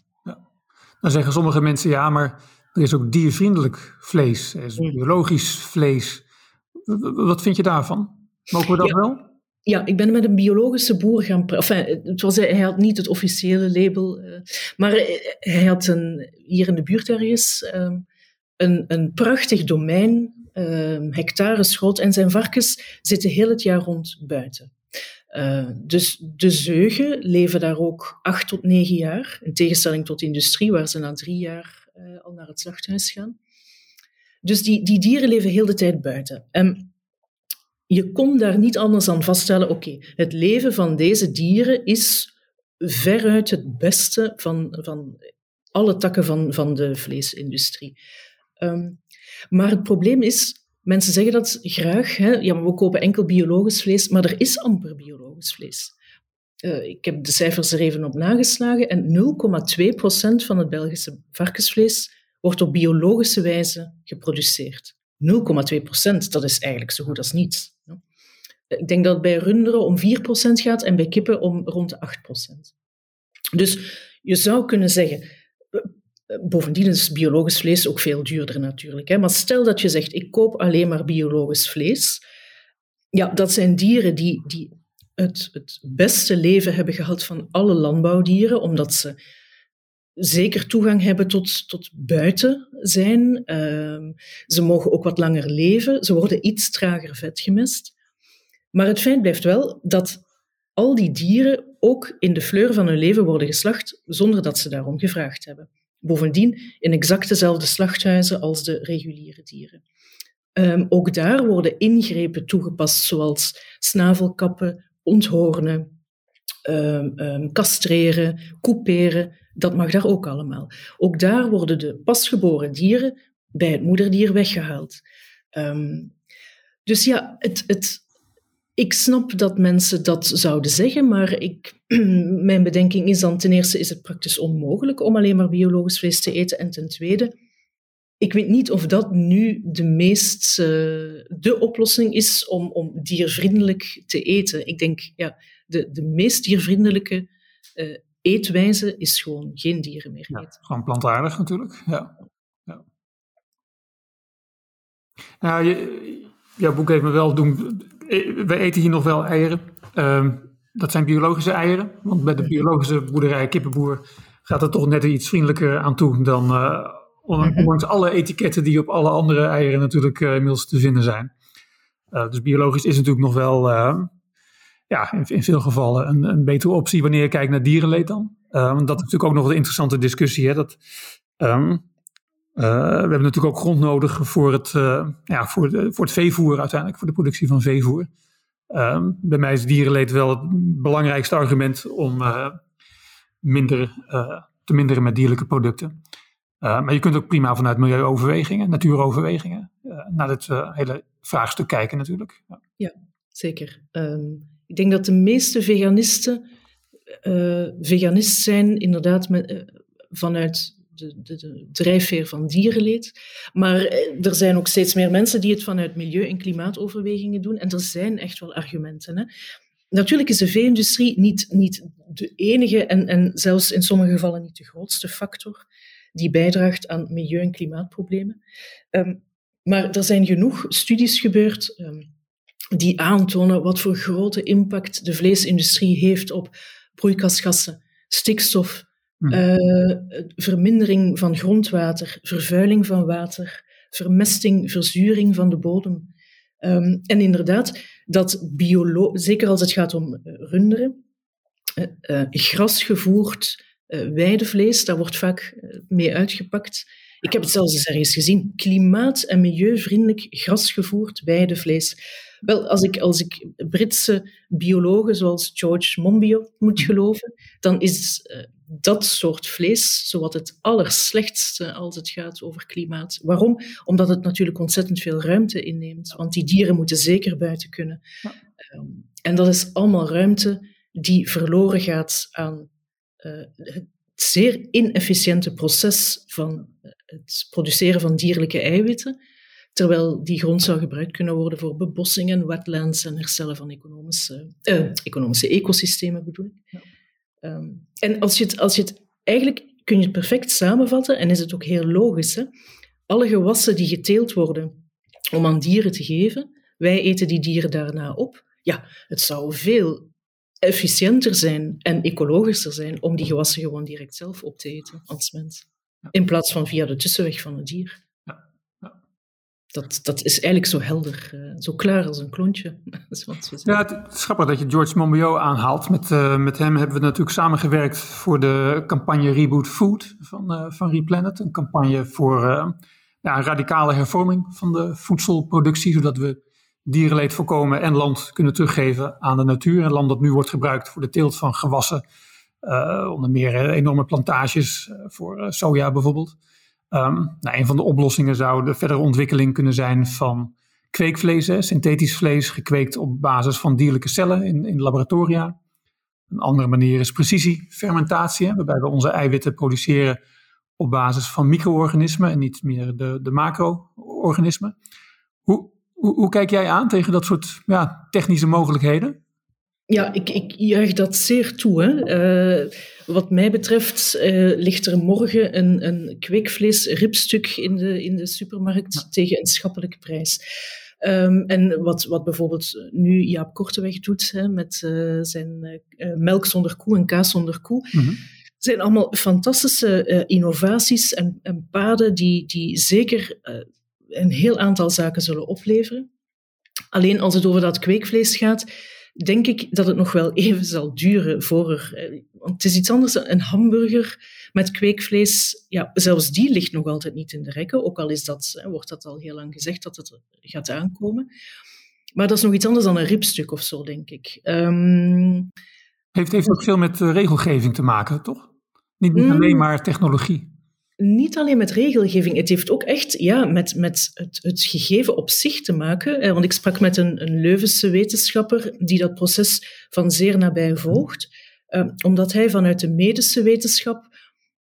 [SPEAKER 1] Dan zeggen sommige mensen, ja, maar er is ook diervriendelijk vlees, er is biologisch vlees. Wat vind je daarvan? Mogen we dat
[SPEAKER 2] ja.
[SPEAKER 1] wel?
[SPEAKER 2] Ja, ik ben met een biologische boer gaan praten. het was, hij had niet het officiële label, uh, maar hij had een, hier in de buurt ergens um, een, een prachtig domein, uh, hectares groot, en zijn varkens zitten heel het jaar rond buiten. Uh, dus de zeugen leven daar ook acht tot negen jaar, in tegenstelling tot de industrie, waar ze na drie jaar uh, al naar het slachthuis gaan. Dus die, die dieren leven heel de tijd buiten. En je kon daar niet anders aan vaststellen, oké, het leven van deze dieren is veruit het beste van, van alle takken van, van de vleesindustrie. Um, maar het probleem is, mensen zeggen dat graag, hè, ja, maar we kopen enkel biologisch vlees, maar er is amper biologisch vlees. Uh, ik heb de cijfers er even op nageslagen en 0,2% van het Belgische varkensvlees wordt op biologische wijze geproduceerd. 0,2 procent, dat is eigenlijk zo goed als niets. Ik denk dat het bij runderen om 4 procent gaat en bij kippen om rond de 8 procent. Dus je zou kunnen zeggen, bovendien is biologisch vlees ook veel duurder natuurlijk. Hè? Maar stel dat je zegt, ik koop alleen maar biologisch vlees. Ja, dat zijn dieren die, die het, het beste leven hebben gehad van alle landbouwdieren, omdat ze zeker toegang hebben tot, tot buiten zijn. Uh, ze mogen ook wat langer leven. Ze worden iets trager vetgemest. Maar het feit blijft wel dat al die dieren ook in de fleur van hun leven worden geslacht zonder dat ze daarom gevraagd hebben. Bovendien in exact dezelfde slachthuizen als de reguliere dieren. Um, ook daar worden ingrepen toegepast, zoals snavelkappen, onthoornen, um, um, castreren, couperen, dat mag daar ook allemaal. Ook daar worden de pasgeboren dieren bij het moederdier weggehaald. Um, dus ja, het, het, ik snap dat mensen dat zouden zeggen, maar ik, mijn bedenking is dan ten eerste is het praktisch onmogelijk om alleen maar biologisch vlees te eten en ten tweede, ik weet niet of dat nu de meest uh, de oplossing is om, om diervriendelijk te eten. Ik denk, ja, de, de meest diervriendelijke uh, eetwijze is gewoon geen dieren meer eten.
[SPEAKER 1] Gewoon plantaardig natuurlijk, ja. ja. Nou, je, jouw boek heeft me wel doen... We eten hier nog wel eieren. Uh, dat zijn biologische eieren. Want bij de biologische boerderij, kippenboer, gaat het toch net iets vriendelijker aan toe dan... Uh, ondanks alle etiketten die op alle andere eieren natuurlijk uh, inmiddels te vinden zijn. Uh, dus biologisch is natuurlijk nog wel ja, in, in, veel gevallen een, een, betere optie wanneer je kijkt naar dierenleed dan. Dat is natuurlijk ook nog een interessante discussie. Hè? Dat, um, uh, we hebben natuurlijk ook grond nodig voor het, ja, voor, de, voor het veevoer uiteindelijk, voor de productie van veevoer. Um, bij mij is dierenleed wel het belangrijkste argument om minder, te minderen met dierlijke producten. Maar je kunt ook prima vanuit milieuoverwegingen, natuuroverwegingen, naar dit hele vraagstuk kijken natuurlijk.
[SPEAKER 2] Ja, ja zeker. Um ik denk dat de meeste veganisten veganist zijn, inderdaad, met, vanuit de, de, drijfveer van dierenleed. Maar er zijn ook steeds meer mensen die het vanuit milieu- en klimaatoverwegingen doen. En er zijn echt wel argumenten. Hè. Natuurlijk is de vee-industrie niet, niet de enige en, en zelfs in sommige gevallen niet de grootste factor die bijdraagt aan milieu- en klimaatproblemen. Um, maar er zijn genoeg studies gebeurd. Um, die aantonen wat voor grote impact de vleesindustrie heeft op broeikasgassen, stikstof, hmm. uh, vermindering van grondwater, vervuiling van water, vermesting, verzuring van de bodem. Um, en inderdaad, dat biolo zeker als het gaat om uh, runderen, uh, grasgevoerd weidevlees, daar wordt vaak mee uitgepakt, Ik heb het zelfs eens ergens gezien. Klimaat- en milieuvriendelijk grasgevoerd weidevlees. Wel, als ik, als ik Britse biologen zoals George Monbiot moet geloven, dan is uh, dat soort vlees zowat het allerslechtste als het gaat over klimaat. Waarom? Omdat het natuurlijk ontzettend veel ruimte inneemt. Want die dieren moeten zeker buiten kunnen. Um, en dat is allemaal ruimte die verloren gaat aan het zeer inefficiënte proces van het produceren van dierlijke eiwitten, terwijl die grond zou gebruikt kunnen worden voor bebossingen, wetlands en herstellen van economische, uh, economische ecosystemen, bedoel ik. Ja. Um, en als je, het, als je het eigenlijk kun je het perfect samenvatten en is het ook heel logisch. Hè? Alle gewassen die geteeld worden om aan dieren te geven, wij eten die dieren daarna op. Ja, het zou veel efficiënter zijn en ecologischer zijn om die gewassen gewoon direct zelf op te eten als mens. In plaats van via de tussenweg van het dier. Dat, dat is eigenlijk zo helder, uh, zo klaar als een klontje.
[SPEAKER 1] ja, het is grappig dat je George Monbiot aanhaalt. Met, uh, met hem hebben we natuurlijk samengewerkt voor de campagne Reboot Food van, uh, van Replanet. Een campagne voor ja, een radicale hervorming van de voedselproductie, zodat we dierenleed voorkomen en land kunnen teruggeven aan de natuur. Een land dat nu wordt gebruikt voor de teelt van gewassen, uh, onder meer enorme plantages uh, voor soja bijvoorbeeld. Um, nou, een van de oplossingen zou de verdere ontwikkeling kunnen zijn van kweekvlees, synthetisch vlees, gekweekt op basis van dierlijke cellen in, in laboratoria. Een andere manier is precisiefermentatie, waarbij we onze eiwitten produceren op basis van micro-organismen en niet meer de, de macro-organismen. Hoe, hoe, hoe, kijk jij aan tegen dat soort ja, technische mogelijkheden?
[SPEAKER 2] Ja, ik, ik juich dat zeer toe. Hè. Uh, wat mij betreft uh, ligt er morgen een, een kweekvleesribstuk in de, in de supermarkt tegen een schappelijke prijs. Um, en wat, wat bijvoorbeeld nu Jaap Korteweg doet hè, met uh, zijn melk zonder koe en kaas zonder koe. Mm -hmm. zijn allemaal fantastische innovaties en, en, paden die, die zeker een heel aantal zaken zullen opleveren. Alleen als het over dat kweekvlees gaat, denk ik dat het nog wel even zal duren voor er. Eh, want het is iets anders. Een hamburger met kweekvlees, ja, zelfs die ligt nog altijd niet in de rekken. Ook al is dat, wordt dat al heel lang gezegd dat het gaat aankomen. Maar dat is nog iets anders dan een ribstuk of zo, denk ik. Um,
[SPEAKER 1] heeft, heeft ook veel met regelgeving te maken, toch? Niet alleen mm. maar technologie
[SPEAKER 2] niet alleen met regelgeving, het heeft ook echt ja, met, met het, het gegeven op zich te maken. Want ik sprak met een, een Leuvense wetenschapper die dat proces van zeer nabij volgt, uh, omdat hij vanuit de medische wetenschap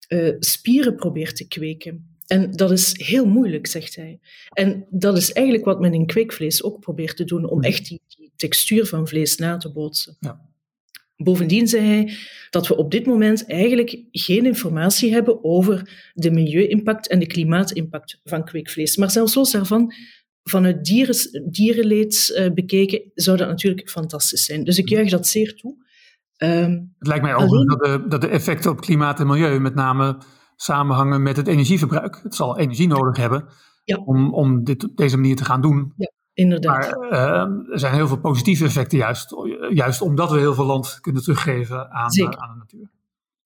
[SPEAKER 2] uh, spieren probeert te kweken. En dat is heel moeilijk, zegt hij. En dat is eigenlijk wat men in kweekvlees ook probeert te doen, om echt die, die textuur van vlees na te bootsen. Ja. Bovendien zei hij dat we op dit moment eigenlijk geen informatie hebben over de milieu-impact en de klimaatimpact van kweekvlees. Maar zelfs los daarvan, vanuit dieren, dierenleed uh, bekeken, zou dat natuurlijk fantastisch zijn. Dus ik juich dat zeer toe.
[SPEAKER 1] Um, het lijkt mij ook dat, de, dat de effecten op klimaat en milieu met name samenhangen met het energieverbruik. Het zal energie nodig hebben ja. om, om dit op deze manier te gaan doen. Ja.
[SPEAKER 2] Inderdaad.
[SPEAKER 1] Maar uh, er zijn heel veel positieve effecten, juist, juist omdat we heel veel land kunnen teruggeven aan, aan de natuur.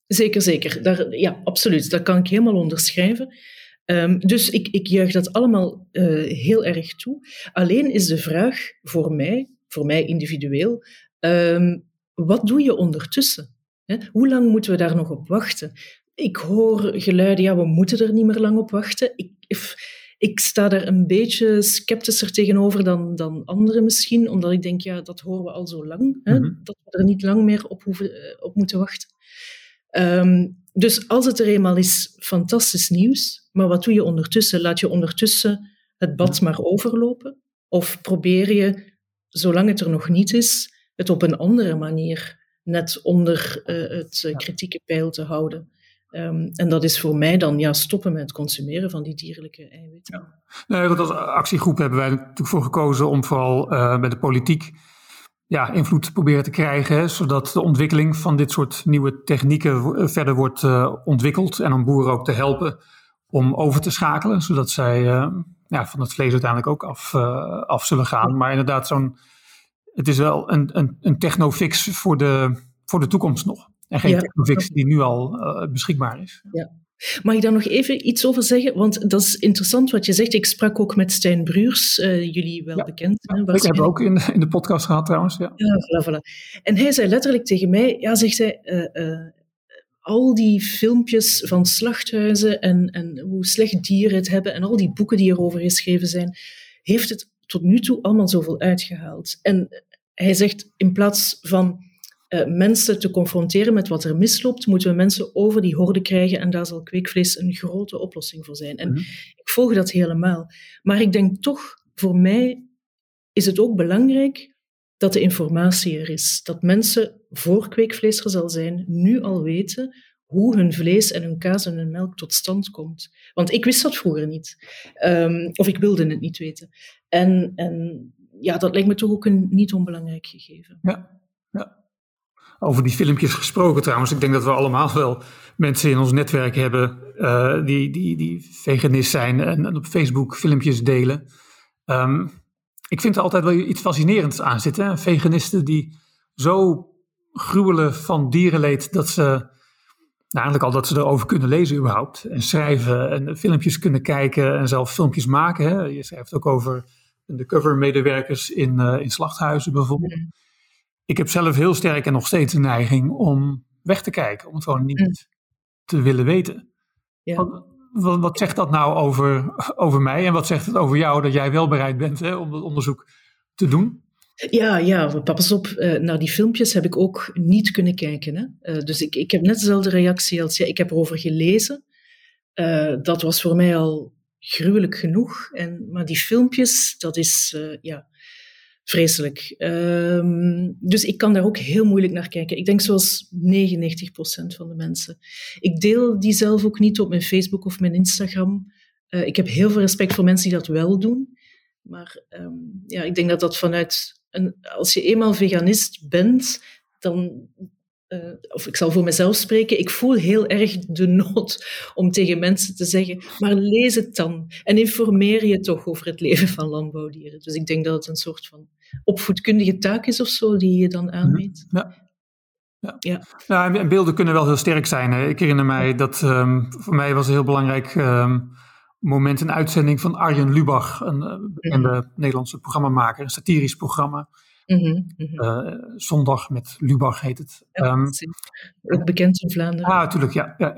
[SPEAKER 2] Zeker, zeker. Daar, ja, absoluut. Dat kan ik helemaal onderschrijven. Um, dus ik, ik juich dat allemaal uh, heel erg toe. Alleen is de vraag voor mij, voor mij individueel, um, wat doe je ondertussen? He? Hoe lang moeten we daar nog op wachten? Ik hoor geluiden, ja, we moeten er niet meer lang op wachten. Ik, ik sta daar een beetje sceptischer tegenover dan, dan anderen misschien, omdat ik denk, ja, dat horen we al zo lang, hè, mhm. dat we er niet lang meer op, hoeven, eh, op moeten wachten. Um, dus als het er eenmaal is, fantastisch nieuws, maar wat doe je ondertussen? Laat je ondertussen het bad maar overlopen? Of probeer je, zolang het er nog niet is, het op een andere manier net onder uh, het uh, kritieke pijl te houden? Um, en dat is voor mij dan ja, stoppen met het consumeren van die dierlijke eiwitten. Ja.
[SPEAKER 1] Want als actiegroep hebben wij natuurlijk voor gekozen om vooral uh, bij de politiek ja, invloed te proberen te krijgen, hè, zodat de ontwikkeling van dit soort nieuwe technieken eh, verder wordt uh, ontwikkeld en om boeren ook te helpen om over te schakelen, zodat zij ja, van het vlees uiteindelijk ook af, af zullen gaan. Maar inderdaad, zo'n, het is wel een, een, een technofix voor de, voor de toekomst nog. En geen ja. technofix die nu al uh, beschikbaar is.
[SPEAKER 2] Ja. Mag ik daar nog even iets over zeggen? Want dat is interessant wat je zegt. Ik sprak ook met Stijn Bruurs, uh, jullie wel bekend.
[SPEAKER 1] Ja, ik heb ook in, in de podcast gehad trouwens. Ja.
[SPEAKER 2] ja voilà, voilà. En hij zei letterlijk tegen mij, ja, zegt hij, uh, uh, al die filmpjes van slachthuizen en, en hoe slecht dieren het hebben en al die boeken die erover geschreven zijn, heeft het tot nu toe allemaal zoveel uitgehaald. En hij zegt, in plaats van uh, mensen te confronteren met wat er misloopt, moeten we mensen over die horde krijgen en daar zal kweekvlees een grote oplossing voor zijn. En mm ik volg dat helemaal. Maar ik denk toch, voor mij is het ook belangrijk dat de informatie er is. Dat mensen, voor kweekvlees er zal zijn, nu al weten hoe hun vlees en hun kaas en hun melk tot stand komt. Want ik wist dat vroeger niet. Um, of ik wilde het niet weten. En, en ja, dat lijkt me toch ook een niet onbelangrijk gegeven.
[SPEAKER 1] Ja, ja. Over die filmpjes gesproken trouwens. Ik denk dat we allemaal wel mensen in ons netwerk hebben uh, die, die, die veganist zijn en, op Facebook filmpjes delen. Um, ik vind er altijd wel iets fascinerends aan zitten. Veganisten die zo gruwelen van dierenleed dat ze, nou eigenlijk al dat ze erover kunnen lezen überhaupt. En schrijven en filmpjes kunnen kijken en zelf filmpjes maken. Hè. Je schrijft ook over undercover medewerkers in, uh, in slachthuizen bijvoorbeeld. Ik heb zelf heel sterk en nog steeds de neiging om weg te kijken. Om het gewoon niet mm. te willen weten. Ja. Wat, wat, zegt dat nou over, over mij en wat zegt het over jou dat jij wel bereid bent hè, om dat onderzoek te doen?
[SPEAKER 2] Ja, ja, pas op, uh, naar die filmpjes heb ik ook niet kunnen kijken. Hè? Uh, dus ik, ik heb net dezelfde reactie als jij. Ik heb erover gelezen. Uh, dat was voor mij al gruwelijk genoeg. En, maar die filmpjes, dat is ja, vreselijk. Um, dus ik kan daar ook heel moeilijk naar kijken. Ik denk zoals 99% van de mensen. Ik deel die zelf ook niet op mijn Facebook of mijn Instagram. Uh, ik heb heel veel respect voor mensen die dat wel doen. Maar um, ja, ik denk dat dat vanuit... Een, als je eenmaal veganist bent, dan uh, of ik zal voor mezelf spreken, ik voel heel erg de nood om tegen mensen te zeggen, maar lees het dan en informeer je toch over het leven van landbouwdieren. Dus ik denk dat het een soort van opvoedkundige taak is of zo die je dan aanmeet.
[SPEAKER 1] Ja. Ja. Ja. ja, en beelden kunnen wel heel sterk zijn. Ik herinner mij dat um, voor mij was een heel belangrijk um, moment een uitzending van Arjen Lubach, een uh, bekende mm. Nederlandse programmamaker, een satirisch programma. Mm -hmm, uh, zondag met Lubach heet het.
[SPEAKER 2] Ja, um, ook bekend in Vlaanderen.
[SPEAKER 1] Ah, natuurlijk, ja. ja,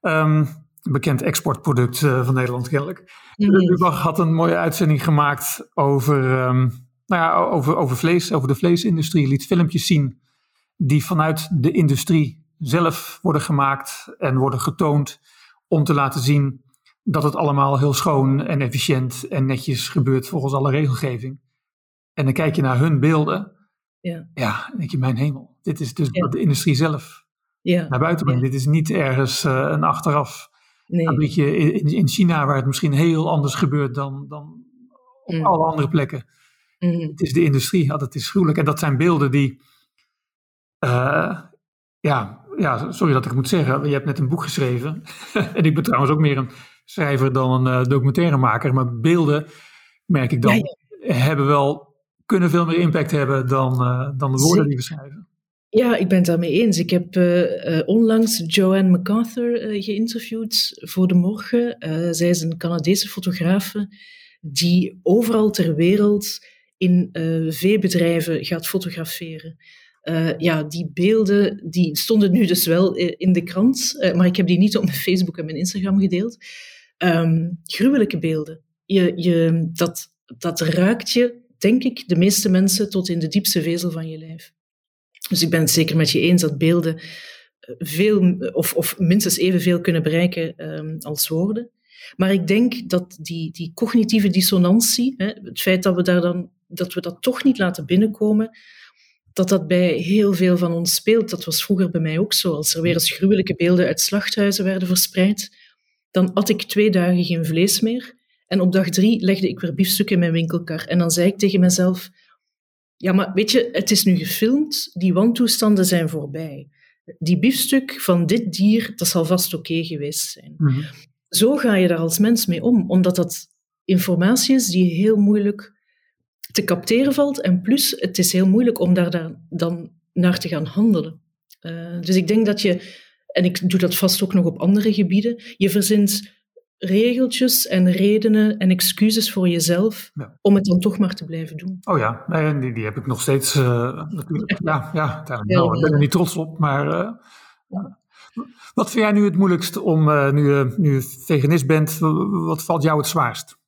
[SPEAKER 1] ja. Um, bekend exportproduct uh, van Nederland kennelijk. Mm -hmm. Lubach had een mooie uitzending gemaakt over, um, nou ja, over, over vlees, over de vleesindustrie. Liet filmpjes zien die vanuit de industrie zelf worden gemaakt en worden getoond om te laten zien dat het allemaal heel schoon en efficiënt en netjes gebeurt volgens alle regelgeving. En dan kijk je naar hun beelden. Ja, ja denk je, mijn hemel. Dit is dus wat de industrie zelf ja. naar buiten brengt. Dit is niet ergens uh, een achteraf nee. fabriekje in, in China waar het misschien heel anders gebeurt dan, dan op mm. alle andere plekken. Mm. Het is de industrie, het is gruwelijk. En dat zijn beelden die, uh, ja, ja, sorry dat ik het moet zeggen, je hebt net een boek geschreven. en ik ben trouwens ook meer een schrijver dan een uh, documentairemaker. Maar beelden, merk ik dan, ja, ja. hebben wel kunnen veel meer impact hebben dan, uh, dan de woorden die we schrijven.
[SPEAKER 2] Ja, ik ben het daarmee eens. Ik heb uh, onlangs Joanne MacArthur uh, geïnterviewd voor de morgen. zij is een Canadese fotografe die overal ter wereld in veebedrijven gaat fotograferen. ja, die beelden die stonden nu dus wel in de krant, maar ik heb die niet op mijn Facebook en mijn Instagram gedeeld. Um, gruwelijke beelden. Je, je, dat, dat raakt je denk ik, de meeste mensen tot in de diepste vezel van je lijf. Dus ik ben het zeker met je eens dat beelden eh, veel, of, of minstens evenveel kunnen bereiken um, als woorden. Maar ik denk dat die, die cognitieve dissonantie, hè, het feit dat we, daar dan, dat we dat toch niet laten binnenkomen, dat dat bij heel veel van ons speelt. Dat was vroeger bij mij ook zo. Als er weer eens gruwelijke beelden uit slachthuizen werden verspreid, dan at ik twee dagen geen vlees meer. En op dag drie legde ik weer biefstuk in mijn winkelkar. En dan zei ik tegen mezelf, ja, maar weet je, het is nu gefilmd, die wantoestanden zijn voorbij. Die biefstuk van dit dier, dat zal vast oké okay geweest zijn. Mm -hmm. Zo ga je daar als mens mee om, omdat dat informatie is die heel moeilijk te capteren valt. En plus, het is heel moeilijk om daar dan naar te gaan handelen. Uh, dus ik denk dat je en ik doe dat vast ook nog op andere gebieden, je verzint regeltjes en redenen en excuses voor jezelf om het dan toch maar te blijven doen.
[SPEAKER 1] Oh ja, nee, die, die heb ik nog steeds uh, natuurlijk. Ja, ja, ja, ja, ik ben er niet trots op, maar uh, wat vind jij nu het moeilijkst om, uh, nu, je, nu je veganist bent, wat valt jou het zwaarst?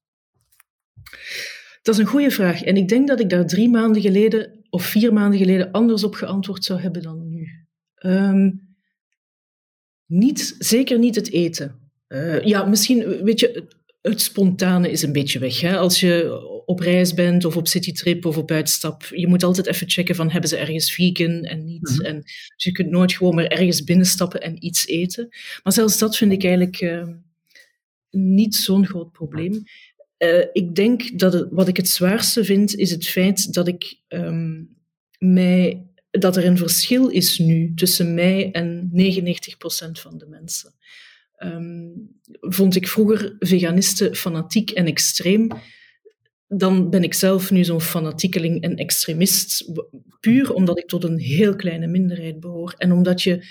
[SPEAKER 2] Dat is een goede vraag. En ik denk dat ik daar drie maanden geleden of vier maanden geleden anders op geantwoord zou hebben dan nu. Um, niet, zeker niet het eten. Uh, ja, misschien, weet je, het spontane is een beetje weg. Hè? Als je op reis bent of op citytrip of op uitstap, je moet altijd even checken van hebben ze ergens vegan en niet. Mm -hmm. en, dus je kunt nooit gewoon maar ergens binnenstappen en iets eten. Maar zelfs dat vind ik eigenlijk uh, niet zo'n groot probleem. Uh, ik denk dat het, wat ik het zwaarste vind, is het feit dat ik um, mij, dat er een verschil is nu tussen mij en 99% van de mensen. Um, vond ik vroeger veganisten fanatiek en extreem. Dan ben ik zelf nu zo'n fanatiekeling en extremist, puur omdat ik tot een heel kleine minderheid behoor. En omdat je,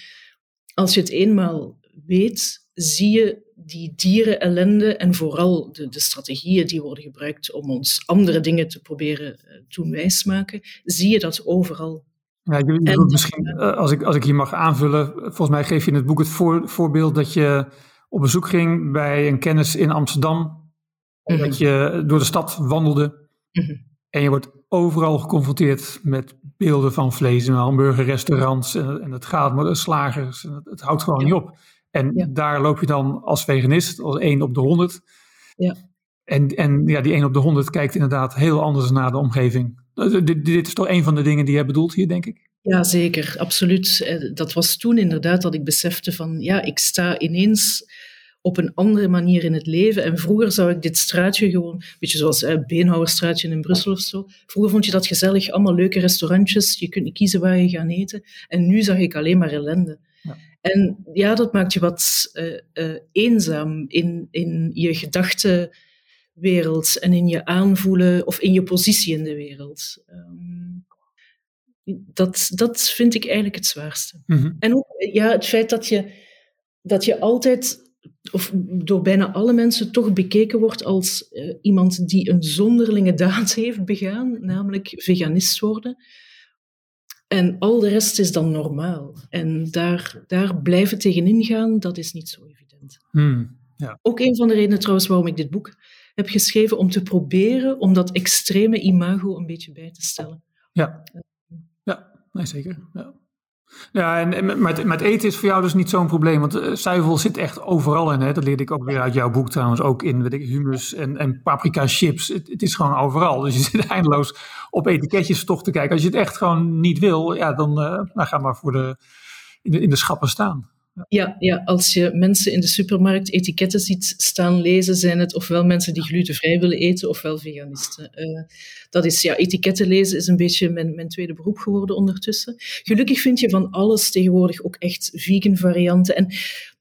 [SPEAKER 2] als je het eenmaal weet, zie je die dieren ellende en vooral de, de, strategieën die worden gebruikt om ons andere dingen te proberen doen wijsmaken, zie je dat overal.
[SPEAKER 1] Ja, je, je misschien, als ik, als ik hier mag aanvullen, volgens mij geef je in het boek het voor, voorbeeld dat je op bezoek ging bij een kennis in Amsterdam, mm -hmm. dat je door de stad wandelde -hmm. en je wordt overal geconfronteerd met beelden van vlees in hamburgerrestaurants en, en het gaat met de slagers, en het, het houdt gewoon ja. niet op. En ja. daar loop je dan als veganist, als 1 op de 100.
[SPEAKER 2] Ja.
[SPEAKER 1] En, en ja, die 1 op de 100 kijkt inderdaad heel anders naar de omgeving. Dit, dit is toch een van de dingen die je bedoelt hier, denk ik?
[SPEAKER 2] Ja, zeker, absoluut. Dat was toen inderdaad dat ik besefte van, ja, ik sta ineens op een andere manier in het leven. En vroeger zou ik dit straatje gewoon, een beetje zoals eh, Beenhouwerstraatje in Brussel of zo. Vroeger vond je dat gezellig, allemaal leuke restaurantjes. Je kunt niet kiezen waar je gaat eten. En nu zag ik alleen maar ellende. Ja. En ja, dat maakt je wat uh, uh, eenzaam in, in je gedachtenwereld en in je aanvoelen of in je positie in de wereld. Um, dat, dat vind ik eigenlijk het zwaarste.
[SPEAKER 1] Mm -hmm.
[SPEAKER 2] En ook ja, het feit dat je, dat je altijd, of door bijna alle mensen, toch bekeken wordt als uh, iemand die een zonderlinge daad heeft begaan, namelijk veganist worden. En al de rest is dan normaal. En daar, daar blijven tegenin gaan, dat is niet zo evident.
[SPEAKER 1] Hmm, ja.
[SPEAKER 2] Ook een van de redenen trouwens waarom ik dit boek heb geschreven, om te proberen om dat extreme imago een beetje bij te stellen.
[SPEAKER 1] Ja, ja nee, zeker. Ja. Ja, en, en met, met eten is voor jou dus niet zo'n probleem, want uh, zuivel zit echt overal in. Hè? Dat leerde ik ook weer uit jouw boek trouwens, ook in weet ik, humus en, en paprika chips. Het, het, is gewoon overal, dus je zit eindeloos op etiketjes toch te kijken. Als je het echt gewoon niet wil, ja, dan uh, nou, ga maar voor de, in, de, in de schappen staan.
[SPEAKER 2] Ja, ja, als je mensen in de supermarkt etiketten ziet staan lezen, zijn het ofwel mensen die glutenvrij willen eten, ofwel veganisten. Uh, dat is, ja, etiketten lezen is een beetje mijn, mijn tweede beroep geworden ondertussen. Gelukkig vind je van alles tegenwoordig ook echt vegan varianten. En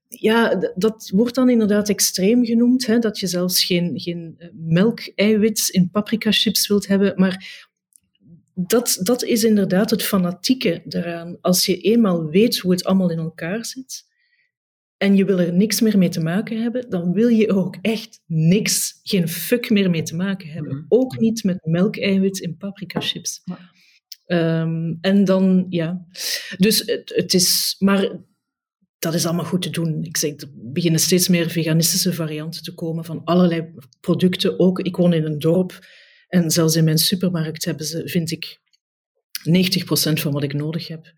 [SPEAKER 2] ja, dat wordt dan inderdaad extreem genoemd, hè, dat je zelfs geen, geen melkeiwit in paprika chips wilt hebben, maar dat, dat is inderdaad het fanatieke eraan. Als je eenmaal weet hoe het allemaal in elkaar zit en je wil er niks meer mee te maken hebben, dan wil je ook echt niks, geen fuck meer mee te maken hebben. Mm -hmm. Ook niet met melkeiwit in paprika chips. Um, en dan, ja. Dus het, het is, maar dat is allemaal goed te doen. Ik zeg, er beginnen steeds meer veganistische varianten te komen van allerlei producten. Ook, ik woon in een dorp en zelfs in mijn supermarkt hebben ze, vind ik, 90% van wat ik nodig heb.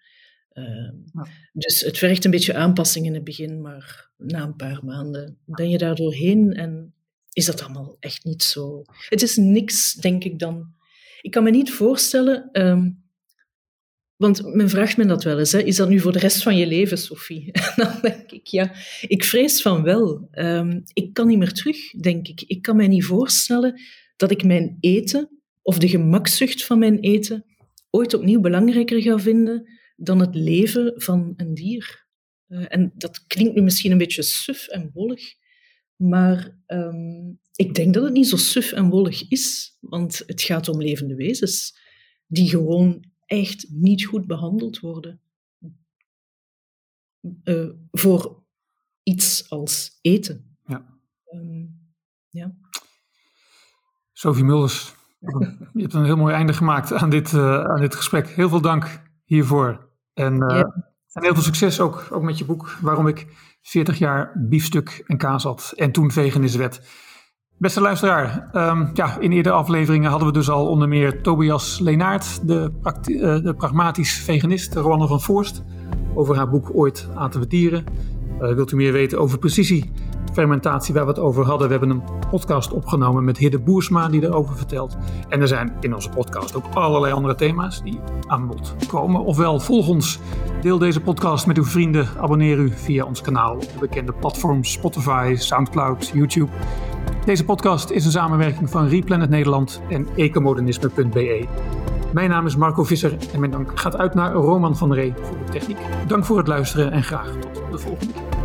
[SPEAKER 2] Uh, ja. Dus het vergt een beetje aanpassing in het begin, maar na een paar maanden ben je daar doorheen en is dat allemaal echt niet zo. Het is niks, denk ik dan. Ik kan me niet voorstellen, um, want men vraagt me dat wel eens, hè, is dat nu voor de rest van je leven, Sophie? En dan denk ik, ja, ik vrees van wel. Um, ik kan niet meer terug, denk ik. Ik kan me niet voorstellen dat ik mijn eten of de gemakzucht van mijn eten ooit opnieuw belangrijker ga vinden dan het leven van een dier. Uh, en dat klinkt nu misschien een beetje suf en wollig, maar um, ik denk dat het niet zo suf en wollig is, want het gaat om levende wezens die gewoon echt niet goed behandeld worden. uh, voor iets als eten.
[SPEAKER 1] Ja.
[SPEAKER 2] Um, ja.
[SPEAKER 1] Sophie Mulders, je hebt een heel mooi einde gemaakt aan dit, uh, aan dit gesprek. Heel veel dank hiervoor. En, uh, ja. en heel veel succes ook, ook met je boek, waarom ik 40 jaar biefstuk en kaas had en toen veganist werd. Beste luisteraar, um, ja, in eerdere afleveringen hadden we dus al onder meer Tobias Leenaert, de, uh, de pragmatisch veganist, Roanne van Voorst, over haar boek Ooit aten we dieren. Wilt u meer weten over precisie fermentatie waar we het over hadden? We hebben een podcast opgenomen met Hidde Boersma die erover vertelt. En er zijn in onze podcast ook allerlei andere thema's die aan bod komen. Ofwel, volg ons, deel deze podcast met uw vrienden, abonneer u via ons kanaal op de bekende platforms Spotify, Soundcloud, YouTube. Deze podcast is een samenwerking van Replanet Nederland en ecomodernisme.be. Mijn naam is Marco Visser en mijn dank gaat uit naar Roman van Ree voor de techniek. Dank voor het luisteren en graag tot de volgende keer.